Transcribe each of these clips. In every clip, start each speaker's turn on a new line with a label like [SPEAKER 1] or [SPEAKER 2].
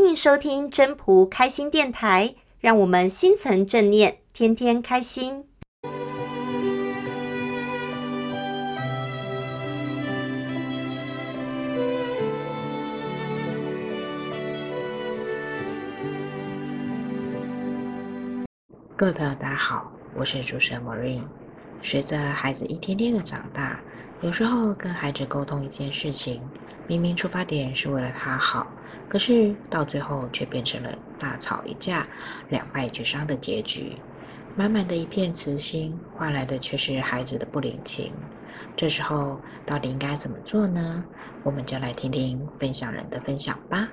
[SPEAKER 1] 欢迎收听真仆开心电台，让我们心存正念，天天开心。
[SPEAKER 2] 各位朋友，大家好，我是主持人 Marine。随着孩子一天天的长大，有时候跟孩子沟通一件事情，明明出发点是为了他好，可是到最后却变成了大吵一架、两败俱伤的结局。满满的一片慈心，换来的却是孩子的不领情。这时候到底应该怎么做呢？我们就来听听分享人的分享吧。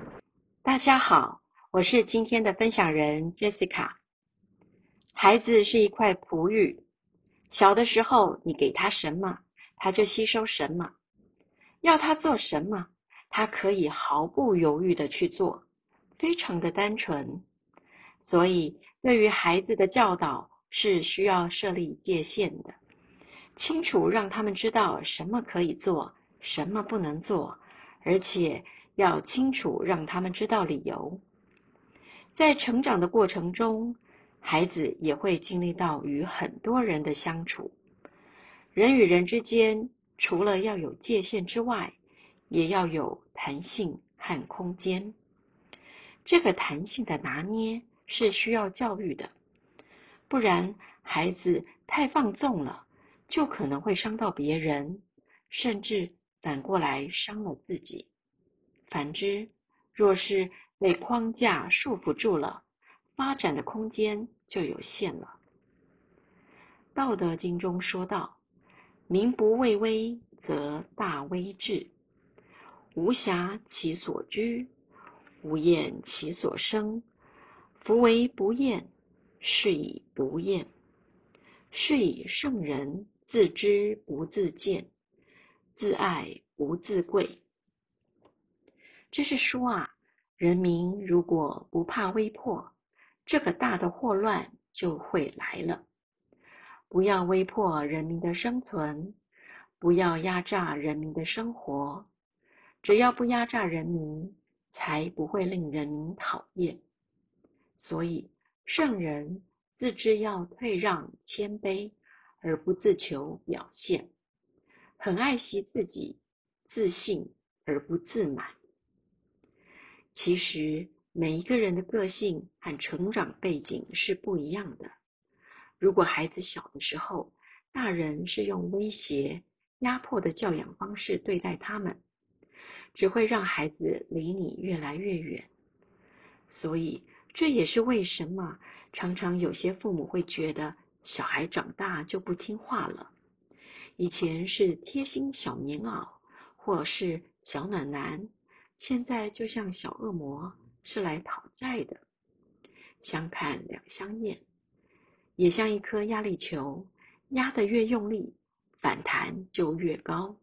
[SPEAKER 3] 大家好，我是今天的分享人 Jessica。孩子是一块璞玉，小的时候你给他什么，他就吸收什么；要他做什么，他可以毫不犹豫地去做，非常的单纯。所以，对于孩子的教导是需要设立界限的，清楚让他们知道什么可以做，什么不能做，而且要清楚让他们知道理由。在成长的过程中，孩子也会经历到与很多人的相处，人与人之间除了要有界限之外，也要有弹性和空间。这个弹性的拿捏是需要教育的，不然孩子太放纵了，就可能会伤到别人，甚至反过来伤了自己。反之，若是被框架束缚住了，发展的空间就有限了。道德经中说道：“民不畏威，则大威至；无暇其所居，无厌其所生。夫唯不厌，是以不厌。是以圣人自知不自见，自爱不自贵。”这是说啊，人民如果不怕威迫，这个大的祸乱就会来了。不要威迫人民的生存，不要压榨人民的生活。只要不压榨人民，才不会令人民讨厌。所以，圣人自知要退让谦卑，而不自求表现，很爱惜自己，自信而不自满。其实。每一个人的个性和成长背景是不一样的。如果孩子小的时候，大人是用威胁、压迫的教养方式对待他们，只会让孩子离你越来越远。所以，这也是为什么常常有些父母会觉得小孩长大就不听话了。以前是贴心小棉袄，或是小暖男，现在就像小恶魔。是来讨债的，相看两相厌，也像一颗压力球，压得越用力，反弹就越高。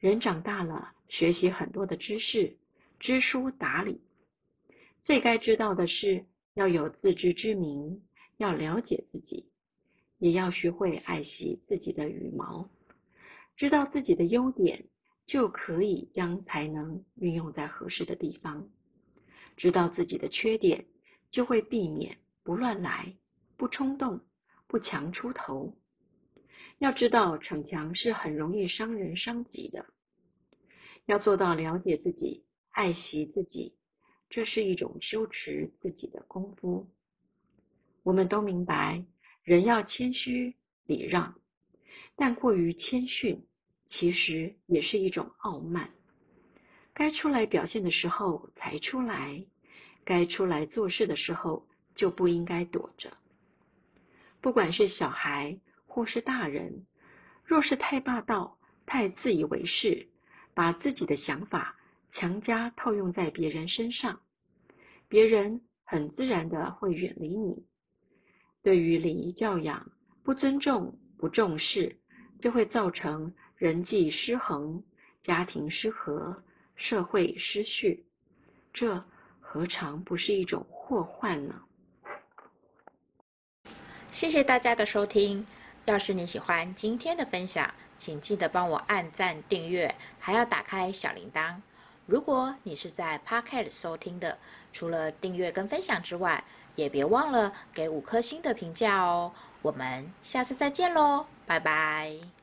[SPEAKER 3] 人长大了，学习很多的知识，知书达理，最该知道的是要有自知之明，要了解自己，也要学会爱惜自己的羽毛，知道自己的优点。就可以将才能运用在合适的地方，知道自己的缺点，就会避免不乱来、不冲动、不强出头。要知道逞强是很容易伤人伤己的，要做到了解自己、爱惜自己，这是一种修持自己的功夫。我们都明白，人要谦虚礼让，但过于谦逊。其实也是一种傲慢，该出来表现的时候才出来，该出来做事的时候就不应该躲着。不管是小孩或是大人，若是太霸道、太自以为是，把自己的想法强加套用在别人身上，别人很自然的会远离你。对于礼仪教养不尊重、不重视，就会造成。人际失衡，家庭失和，社会失序，这何尝不是一种祸患呢？
[SPEAKER 2] 谢谢大家的收听。要是你喜欢今天的分享，请记得帮我按赞、订阅，还要打开小铃铛。
[SPEAKER 4] 如果你是在 Pocket 收听的，除了订阅跟分享之外，也别忘了给五颗星的评价哦。我们下次再见喽，拜拜。